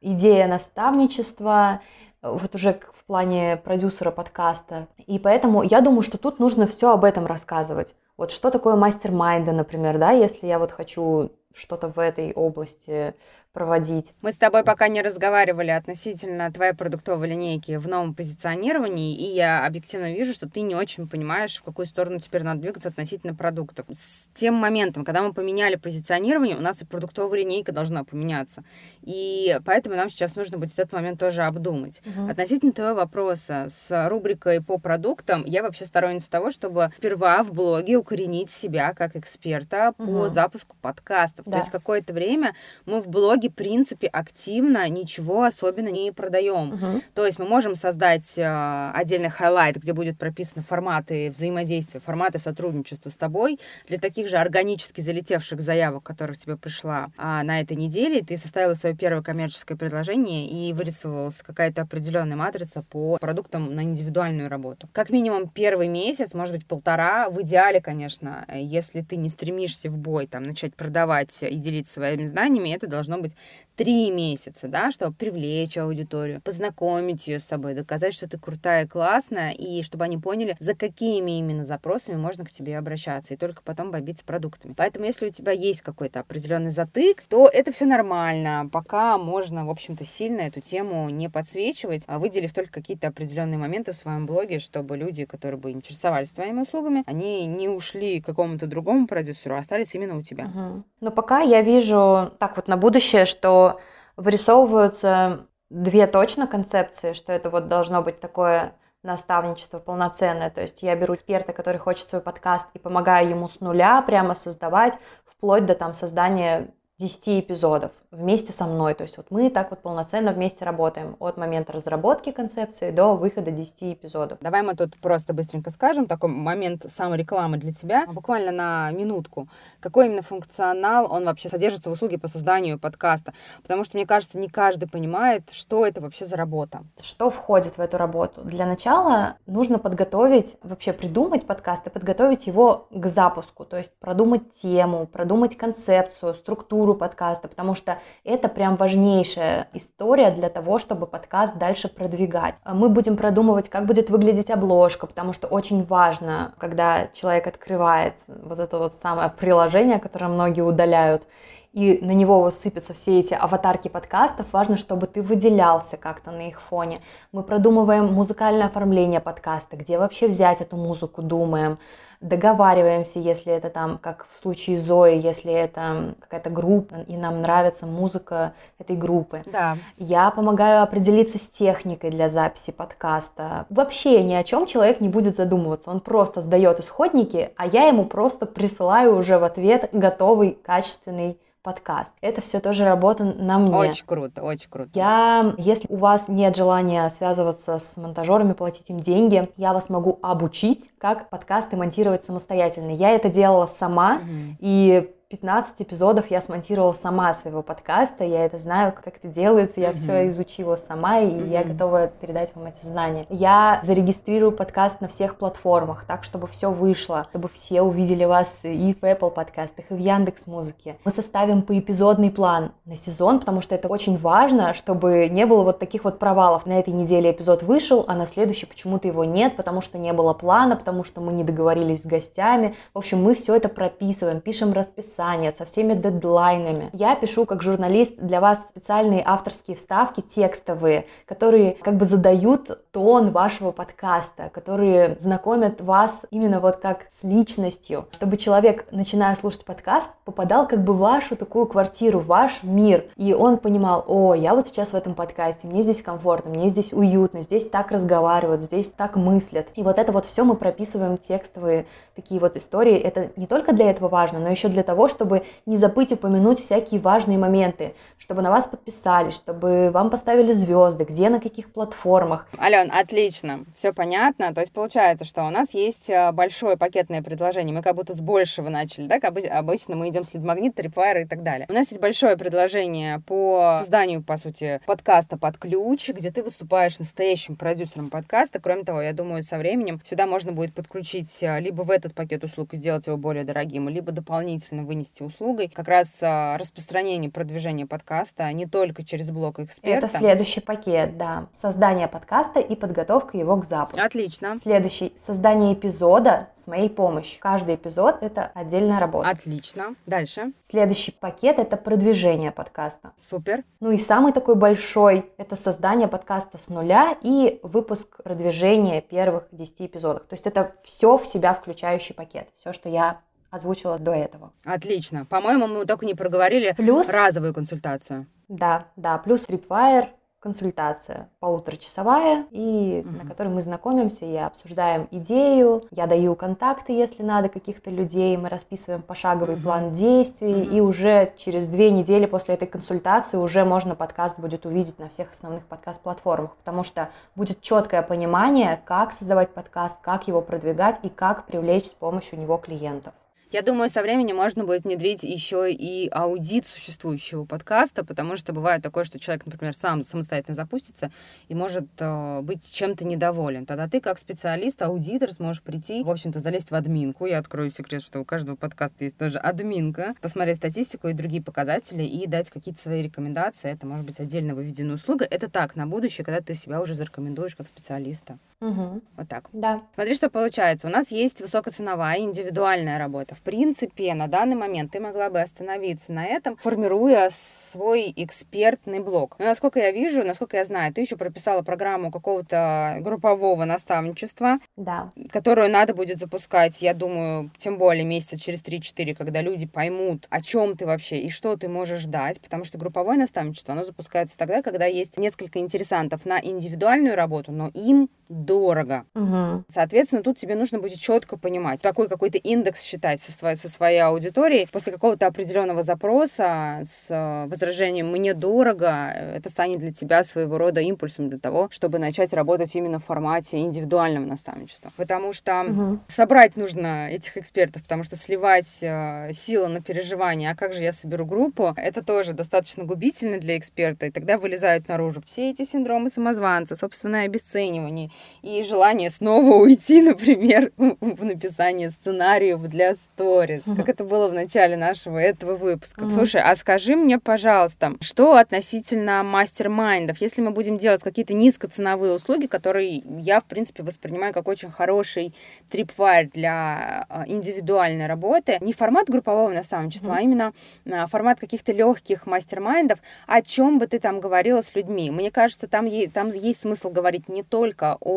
идея наставничества, вот уже в плане продюсера подкаста. И поэтому я думаю, что тут нужно все об этом рассказывать. Вот что такое мастер-майнды, например, да, если я вот хочу что-то в этой области проводить. Мы с тобой пока не разговаривали относительно твоей продуктовой линейки в новом позиционировании, и я объективно вижу, что ты не очень понимаешь, в какую сторону теперь надо двигаться относительно продуктов. С тем моментом, когда мы поменяли позиционирование, у нас и продуктовая линейка должна поменяться. И поэтому нам сейчас нужно будет этот момент тоже обдумать. Угу. Относительно твоего вопроса с рубрикой по продуктам, я вообще сторонница того, чтобы сперва в блоге укоренить себя как эксперта угу. по запуску подкастов. Да. То есть какое-то время мы в блоге блоге, в принципе, активно ничего особенно не продаем. Угу. То есть мы можем создать э, отдельный highlight, где будет прописаны форматы взаимодействия, форматы сотрудничества с тобой для таких же органически залетевших заявок, которых тебе пришла а на этой неделе. Ты составила свое первое коммерческое предложение и вырисовывалась какая-то определенная матрица по продуктам на индивидуальную работу. Как минимум первый месяц, может быть, полтора, в идеале, конечно, если ты не стремишься в бой там начать продавать и делиться своими знаниями, это должно быть быть три месяца, да, чтобы привлечь аудиторию, познакомить ее с собой, доказать, что ты крутая, классная, и чтобы они поняли, за какими именно запросами можно к тебе обращаться, и только потом бомбиться продуктами. Поэтому, если у тебя есть какой-то определенный затык, то это все нормально, пока можно, в общем-то, сильно эту тему не подсвечивать, а выделив только какие-то определенные моменты в своем блоге, чтобы люди, которые бы интересовались твоими услугами, они не ушли к какому-то другому продюсеру, а остались именно у тебя. Угу. Но пока я вижу так вот на будущее будущее, что вырисовываются две точно концепции, что это вот должно быть такое наставничество полноценное. То есть я беру эксперта, который хочет свой подкаст, и помогаю ему с нуля прямо создавать, вплоть до там создания 10 эпизодов вместе со мной. То есть вот мы так вот полноценно вместе работаем от момента разработки концепции до выхода 10 эпизодов. Давай мы тут просто быстренько скажем, такой момент саморекламы для тебя, буквально на минутку. Какой именно функционал он вообще содержится в услуге по созданию подкаста? Потому что, мне кажется, не каждый понимает, что это вообще за работа. Что входит в эту работу? Для начала нужно подготовить, вообще придумать подкаст и подготовить его к запуску, то есть продумать тему, продумать концепцию, структуру подкаста, потому что это прям важнейшая история для того, чтобы подкаст дальше продвигать. Мы будем продумывать, как будет выглядеть обложка, потому что очень важно, когда человек открывает вот это вот самое приложение, которое многие удаляют, и на него высыпятся все эти аватарки подкастов, важно, чтобы ты выделялся как-то на их фоне. Мы продумываем музыкальное оформление подкаста, где вообще взять эту музыку, думаем договариваемся, если это там, как в случае Зои, если это какая-то группа, и нам нравится музыка этой группы. Да. Я помогаю определиться с техникой для записи подкаста. Вообще ни о чем человек не будет задумываться. Он просто сдает исходники, а я ему просто присылаю уже в ответ готовый, качественный подкаст. Это все тоже работа на мне. Очень круто, очень круто. Я, если у вас нет желания связываться с монтажерами, платить им деньги, я вас могу обучить, как подкасты монтировать самостоятельно. Я это делала сама, угу. и 15 эпизодов я смонтировала сама своего подкаста, я это знаю, как это делается, я mm-hmm. все изучила сама, и mm-hmm. я готова передать вам эти знания. Я зарегистрирую подкаст на всех платформах, так, чтобы все вышло, чтобы все увидели вас и в Apple подкастах, и в Яндекс Музыке. Мы составим поэпизодный план на сезон, потому что это очень важно, чтобы не было вот таких вот провалов. На этой неделе эпизод вышел, а на следующий почему-то его нет, потому что не было плана, потому что мы не договорились с гостями. В общем, мы все это прописываем, пишем расписание, расписание, со всеми дедлайнами. Я пишу как журналист для вас специальные авторские вставки текстовые, которые как бы задают тон вашего подкаста, которые знакомят вас именно вот как с личностью, чтобы человек, начиная слушать подкаст, попадал как бы в вашу такую квартиру, в ваш мир, и он понимал, о, я вот сейчас в этом подкасте, мне здесь комфортно, мне здесь уютно, здесь так разговаривают, здесь так мыслят. И вот это вот все мы прописываем текстовые такие вот истории. Это не только для этого важно, но еще для того, чтобы не забыть упомянуть всякие важные моменты, чтобы на вас подписались, чтобы вам поставили звезды, где, на каких платформах. Ален, отлично, все понятно. То есть получается, что у нас есть э, большое пакетное предложение. Мы как будто с большего начали, да? Обычно мы идем с лидмагнит, трипвайр и так далее. У нас есть большое предложение по созданию, по сути, подкаста под ключ, где ты выступаешь настоящим продюсером подкаста. Кроме того, я думаю, со временем сюда можно будет подключить э, либо в этот пакет услуг и сделать его более дорогим, либо дополнительно вынести вынести услугой как раз а, распространение, продвижение подкаста не только через блог эксперта. Это следующий пакет, да. Создание подкаста и подготовка его к запуску. Отлично. Следующий. Создание эпизода с моей помощью. Каждый эпизод — это отдельная работа. Отлично. Дальше. Следующий пакет — это продвижение подкаста. Супер. Ну и самый такой большой — это создание подкаста с нуля и выпуск продвижения первых 10 эпизодов. То есть это все в себя включающий пакет. Все, что я озвучила до этого. Отлично. По-моему, мы только не проговорили плюс, разовую консультацию. Да, да, плюс Tripwire консультация полуторачасовая, и mm-hmm. на которой мы знакомимся и обсуждаем идею. Я даю контакты, если надо, каких-то людей. Мы расписываем пошаговый mm-hmm. план действий, mm-hmm. и уже через две недели после этой консультации уже можно подкаст будет увидеть на всех основных подкаст-платформах, потому что будет четкое понимание, как создавать подкаст, как его продвигать и как привлечь с помощью него клиентов. Я думаю, со временем можно будет внедрить еще и аудит существующего подкаста, потому что бывает такое, что человек, например, сам самостоятельно запустится и может э, быть чем-то недоволен. Тогда ты, как специалист, аудитор, сможешь прийти, в общем-то, залезть в админку. Я открою секрет, что у каждого подкаста есть тоже админка, посмотреть статистику и другие показатели и дать какие-то свои рекомендации. Это может быть отдельно выведенная услуга. Это так, на будущее, когда ты себя уже зарекомендуешь как специалиста. Угу. Вот так. Да. Смотри, что получается. У нас есть высокоценовая индивидуальная работа. В принципе, на данный момент ты могла бы остановиться на этом, формируя свой экспертный блог. Но насколько я вижу, насколько я знаю, ты еще прописала программу какого-то группового наставничества, да. которую надо будет запускать, я думаю, тем более месяца через 3-4, когда люди поймут, о чем ты вообще и что ты можешь дать, потому что групповое наставничество, оно запускается тогда, когда есть несколько интересантов на индивидуальную работу, но им дорого. Угу. Соответственно, тут тебе нужно будет четко понимать, такой какой-то индекс считать со своей, со своей аудиторией. После какого-то определенного запроса с э, возражением «мне дорого», это станет для тебя своего рода импульсом для того, чтобы начать работать именно в формате индивидуального наставничества. Потому что угу. собрать нужно этих экспертов, потому что сливать э, силы на переживание, а как же я соберу группу, это тоже достаточно губительно для эксперта, и тогда вылезают наружу все эти синдромы самозванца, собственное обесценивание, и желание снова уйти, например, в написание сценариев для сторис, как это было в начале нашего этого выпуска. Слушай, а скажи мне, пожалуйста, что относительно мастер-майндов, если мы будем делать какие-то низкоценовые услуги, которые я, в принципе, воспринимаю как очень хороший трипвайр для а, индивидуальной работы, не формат группового наставничества, mm-hmm. а именно а, формат каких-то легких мастер-майндов, о чем бы ты там говорила с людьми. Мне кажется, там, там есть смысл говорить не только о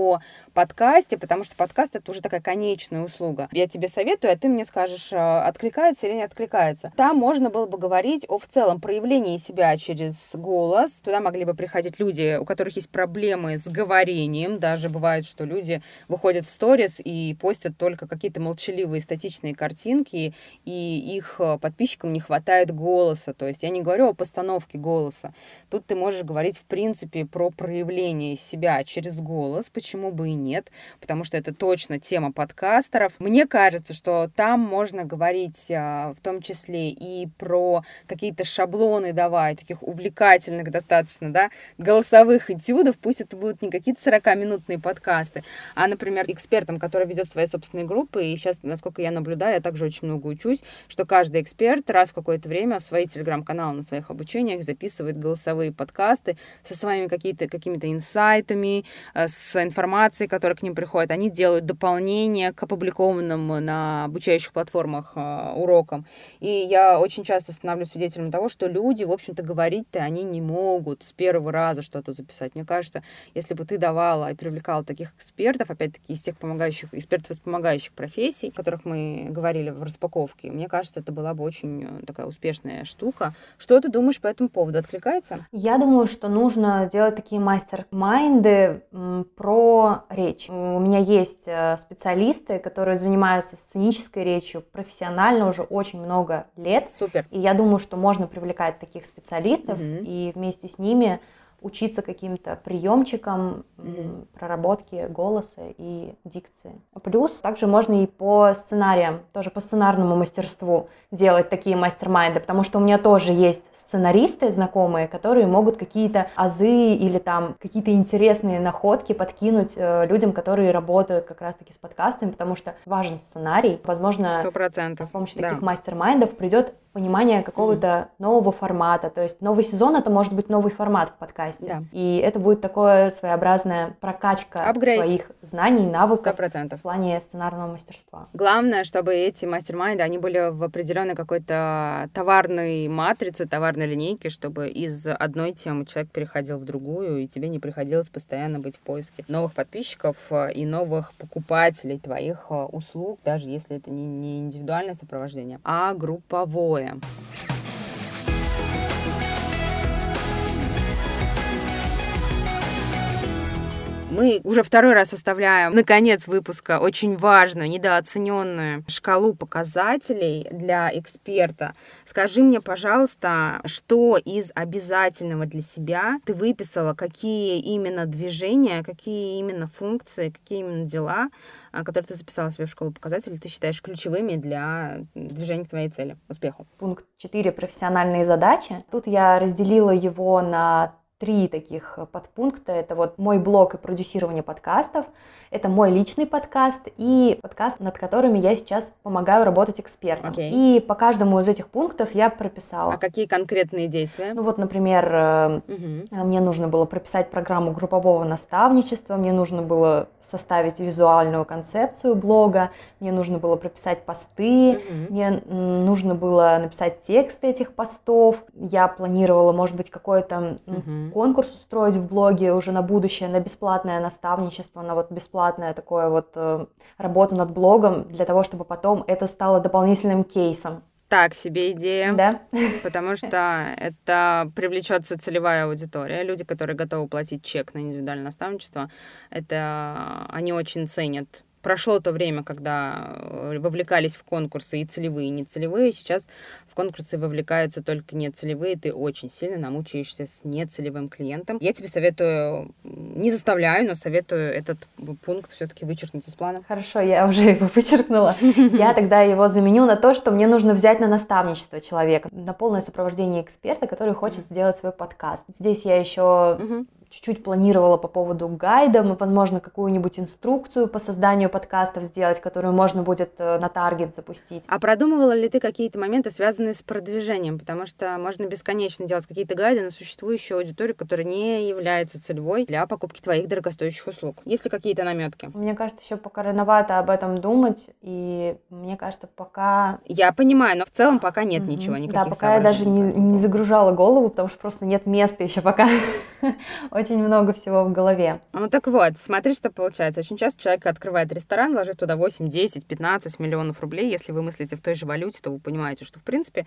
подкасте, потому что подкаст это уже такая конечная услуга. Я тебе советую, а ты мне скажешь, э, откликается или не откликается. Там можно было бы говорить о в целом проявлении себя через голос. Туда могли бы приходить люди, у которых есть проблемы с говорением. Даже бывает, что люди выходят в сторис и постят только какие-то молчаливые статичные картинки, и их э, подписчикам не хватает голоса. То есть я не говорю о постановке голоса. Тут ты можешь говорить, в принципе, про проявление себя через голос. Почему бы и нет, потому что это точно тема подкастеров. Мне кажется, что там можно говорить а, в том числе и про какие-то шаблоны давать, таких увлекательных достаточно, да, голосовых этюдов, пусть это будут не какие-то 40-минутные подкасты, а, например, экспертам, который ведет свои собственные группы, и сейчас, насколько я наблюдаю, я также очень много учусь, что каждый эксперт раз в какое-то время в свои телеграм-каналы на своих обучениях записывает голосовые подкасты со своими какие-то, какими-то инсайтами, э, с информацией, которая к ним приходит. Они делают дополнение к опубликованным на обучающих платформах э, урокам. И я очень часто становлюсь свидетелем того, что люди, в общем-то, говорить-то они не могут с первого раза что-то записать. Мне кажется, если бы ты давала и привлекала таких экспертов, опять-таки из тех помогающих, экспертов из помогающих профессий, о которых мы говорили в распаковке, мне кажется, это была бы очень э, такая успешная штука. Что ты думаешь по этому поводу? Откликается? Я думаю, что нужно делать такие мастер-майнды про речь. У меня есть э, специалисты, которые занимаются сценической речью профессионально уже очень много лет. Супер. И я думаю, что можно привлекать таких специалистов угу. и вместе с ними учиться каким-то приемчикам mm-hmm. проработки голоса и дикции. Плюс также можно и по сценариям, тоже по сценарному мастерству делать такие мастер-майнды, потому что у меня тоже есть сценаристы знакомые, которые могут какие-то азы или там какие-то интересные находки подкинуть э, людям, которые работают как раз-таки с подкастами, потому что важен сценарий. Возможно, 100%. с помощью да. таких мастер-майндов придет понимание какого-то mm-hmm. нового формата. То есть новый сезон это может быть новый формат в подкасте. Да. И это будет такое своеобразная прокачка Upgrade. своих знаний, навыков 100%. в плане сценарного мастерства. Главное, чтобы эти мастер-майнды, они были в определенной какой-то товарной матрице, товарной линейке, чтобы из одной темы человек переходил в другую, и тебе не приходилось постоянно быть в поиске новых подписчиков э, и новых покупателей твоих э, услуг, даже если это не, не индивидуальное сопровождение, а групповое такое. Мы уже второй раз составляем, наконец, выпуска очень важную, недооцененную шкалу показателей для эксперта. Скажи мне, пожалуйста, что из обязательного для себя ты выписала, какие именно движения, какие именно функции, какие именно дела а, которые ты записала себе в школу показателей, ты считаешь ключевыми для движения к твоей цели, успеху? Пункт 4 профессиональные задачи. Тут я разделила его на три таких подпункта. Это вот мой блог и продюсирование подкастов, это мой личный подкаст и подкаст, над которыми я сейчас помогаю работать экспертам. Okay. И по каждому из этих пунктов я прописала. А какие конкретные действия? Ну вот, например, uh-huh. мне нужно было прописать программу группового наставничества, мне нужно было составить визуальную концепцию блога, мне нужно было прописать посты, uh-huh. мне нужно было написать тексты этих постов. Я планировала, может быть, какой-то uh-huh. конкурс устроить в блоге уже на будущее, на бесплатное наставничество, на вот бесплатное такое вот э, работу над блогом для того, чтобы потом это стало дополнительным кейсом. Так себе идея. Да. Потому что это привлечется целевая аудитория. Люди, которые готовы платить чек на индивидуальное наставничество, это они очень ценят прошло то время, когда э, вовлекались в конкурсы и целевые, и нецелевые. Сейчас в конкурсы вовлекаются только нецелевые. Ты очень сильно намучаешься с нецелевым клиентом. Я тебе советую, не заставляю, но советую этот пункт все-таки вычеркнуть из плана. Хорошо, я уже его вычеркнула. Я тогда его заменю на то, что мне нужно взять на наставничество человека, на полное сопровождение эксперта, который хочет сделать свой подкаст. Здесь я еще чуть-чуть планировала по поводу гайда, возможно, какую-нибудь инструкцию по созданию подкастов сделать, которую можно будет э, на таргет запустить. А продумывала ли ты какие-то моменты, связанные с продвижением? Потому что можно бесконечно делать какие-то гайды на существующую аудиторию, которая не является целевой для покупки твоих дорогостоящих услуг. Есть ли какие-то наметки? Мне кажется, еще пока рановато об этом думать, и мне кажется, пока... Я понимаю, но в целом пока нет mm-hmm. ничего, никаких Да, пока я даже не, не загружала голову, потому что просто нет места еще пока очень много всего в голове. Ну так вот, смотри, что получается. Очень часто человек открывает ресторан, ложит туда 8, 10, 15 миллионов рублей. Если вы мыслите в той же валюте, то вы понимаете, что, в принципе,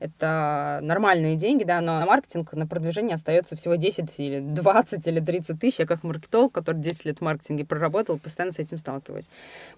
это нормальные деньги, да, но на маркетинг, на продвижение остается всего 10 или 20 или 30 тысяч. Я как маркетолог, который 10 лет в маркетинге проработал, постоянно с этим сталкиваюсь.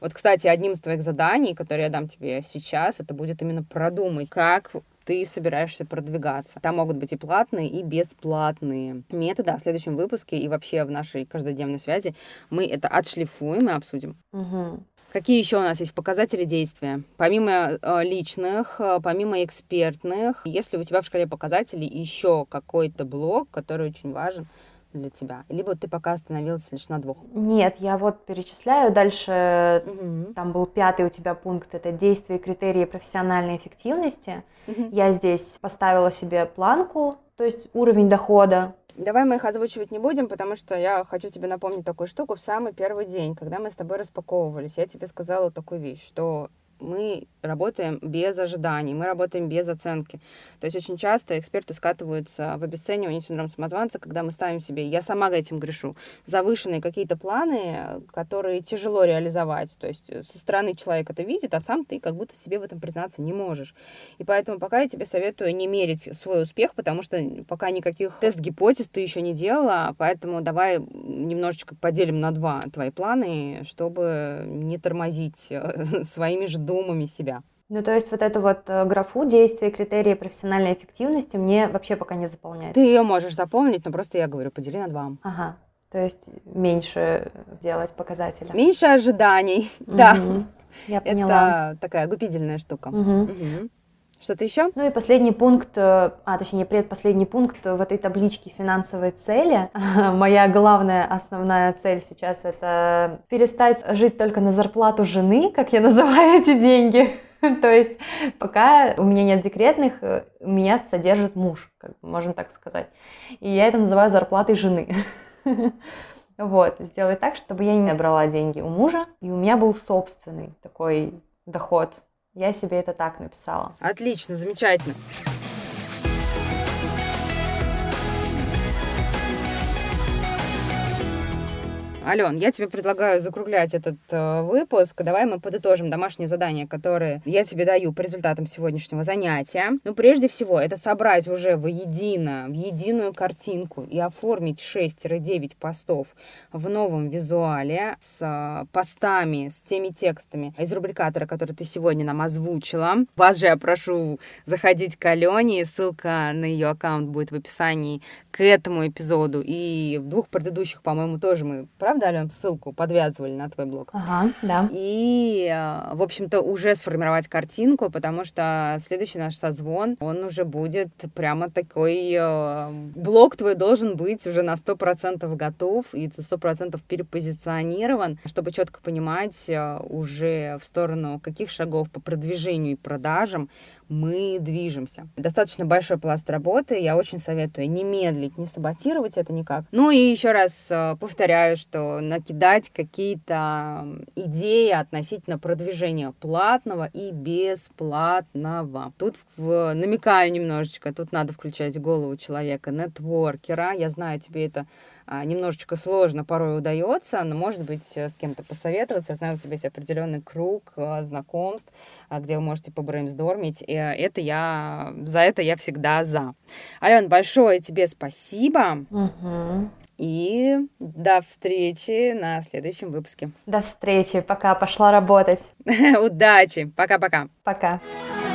Вот, кстати, одним из твоих заданий, которые я дам тебе сейчас, это будет именно продумать, как ты собираешься продвигаться. Там могут быть и платные, и бесплатные методы. А в следующем выпуске и вообще в нашей каждодневной связи мы это отшлифуем и обсудим. Угу. Какие еще у нас есть показатели действия? Помимо э, личных, э, помимо экспертных, если у тебя в шкале показателей еще какой-то блок, который очень важен для тебя? Либо ты пока остановилась лишь на двух? Нет, я вот перечисляю. Дальше угу. там был пятый у тебя пункт, это действия и критерии профессиональной эффективности. Угу. Я здесь поставила себе планку, то есть уровень дохода, Давай мы их озвучивать не будем, потому что я хочу тебе напомнить такую штуку. В самый первый день, когда мы с тобой распаковывались, я тебе сказала такую вещь, что мы работаем без ожиданий, мы работаем без оценки. То есть очень часто эксперты скатываются в обесценивание синдрома самозванца, когда мы ставим себе, я сама этим грешу, завышенные какие-то планы, которые тяжело реализовать. То есть со стороны человека это видит, а сам ты как будто себе в этом признаться не можешь. И поэтому пока я тебе советую не мерить свой успех, потому что пока никаких тест-гипотез ты еще не делала, поэтому давай немножечко поделим на два твои планы, чтобы не тормозить своими же думами себя. Ну, то есть вот эту вот э, графу действия, критерии профессиональной эффективности мне вообще пока не заполняет. Ты ее можешь заполнить, но просто я говорю, подели на два. Ага. То есть меньше делать показателя. Меньше ожиданий, угу. да. Я поняла. Это такая губительная штука. Угу. Угу. Что-то еще? Ну и последний пункт, э, а точнее предпоследний пункт в этой табличке финансовой цели. Моя главная основная цель сейчас это перестать жить только на зарплату жены, как я называю эти деньги. То есть пока у меня нет декретных, э, меня содержит муж, как можно так сказать. И я это называю зарплатой жены. Вот, сделать так, чтобы я не брала деньги у мужа, и у меня был собственный такой доход. Я себе это так написала. Отлично, замечательно. Ален, я тебе предлагаю закруглять этот э, выпуск. Давай мы подытожим домашние задания, которые я тебе даю по результатам сегодняшнего занятия. Ну, прежде всего, это собрать уже воедино, в единую картинку и оформить 6-9 постов в новом визуале с э, постами, с теми текстами из рубрикатора, который ты сегодня нам озвучила. Вас же я прошу заходить к Алене. Ссылка на ее аккаунт будет в описании к этому эпизоду. И в двух предыдущих, по-моему, тоже мы, правда, Ален, ссылку подвязывали на твой блог? Ага, да. И, э, в общем-то, уже сформировать картинку, потому что следующий наш созвон, он уже будет прямо такой... Э, блог твой должен быть уже на 100% готов и 100% перепозиционирован, чтобы четко понимать э, уже в сторону каких шагов по продвижению и продажам мы движемся. Достаточно большой пласт работы, я очень советую не медлить, не саботировать это никак. Ну и еще раз э, повторяю, что накидать какие-то идеи относительно продвижения платного и бесплатного. Тут в, намекаю немножечко, тут надо включать голову человека, нетворкера. Я знаю, тебе это немножечко сложно порой удается, но, может быть, с кем-то посоветоваться. Я знаю, у тебя есть определенный круг а, знакомств, а, где вы можете побреймсдормить. И это я, за это я всегда за. Ален, большое тебе спасибо. Угу. И до встречи на следующем выпуске. До встречи. Пока. Пошла работать. Удачи. Пока-пока. Пока. -пока. Пока.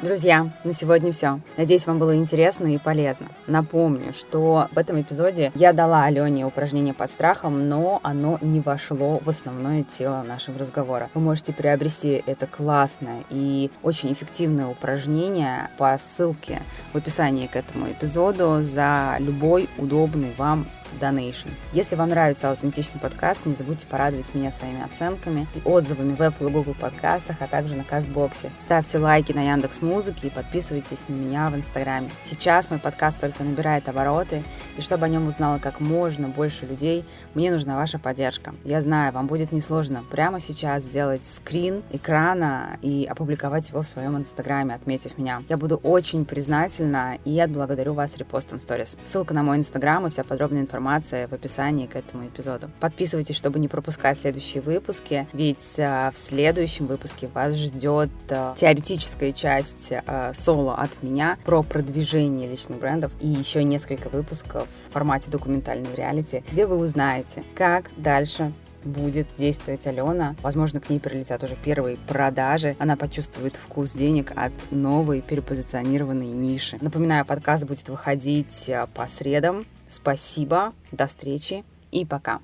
Друзья, на сегодня все. Надеюсь, вам было интересно и полезно. Напомню, что в этом эпизоде я дала Алене упражнение под страхом, но оно не вошло в основное тело нашего разговора. Вы можете приобрести это классное и очень эффективное упражнение по ссылке в описании к этому эпизоду за любой удобный вам Donation. Если вам нравится аутентичный подкаст, не забудьте порадовать меня своими оценками и отзывами в Apple и Google подкастах, а также на Кастбоксе. Ставьте лайки на Яндекс Музыке и подписывайтесь на меня в Инстаграме. Сейчас мой подкаст только набирает обороты, и чтобы о нем узнало как можно больше людей, мне нужна ваша поддержка. Я знаю, вам будет несложно прямо сейчас сделать скрин экрана и опубликовать его в своем Инстаграме, отметив меня. Я буду очень признательна и отблагодарю вас репостом сторис. Ссылка на мой Инстаграм и вся подробная информация информация в описании к этому эпизоду. Подписывайтесь, чтобы не пропускать следующие выпуски, ведь а, в следующем выпуске вас ждет а, теоретическая часть а, соло от меня про продвижение личных брендов и еще несколько выпусков в формате документального реалити, где вы узнаете, как дальше будет действовать Алена. Возможно, к ней прилетят уже первые продажи. Она почувствует вкус денег от новой перепозиционированной ниши. Напоминаю, подкаст будет выходить э, по средам. Спасибо, до встречи и пока.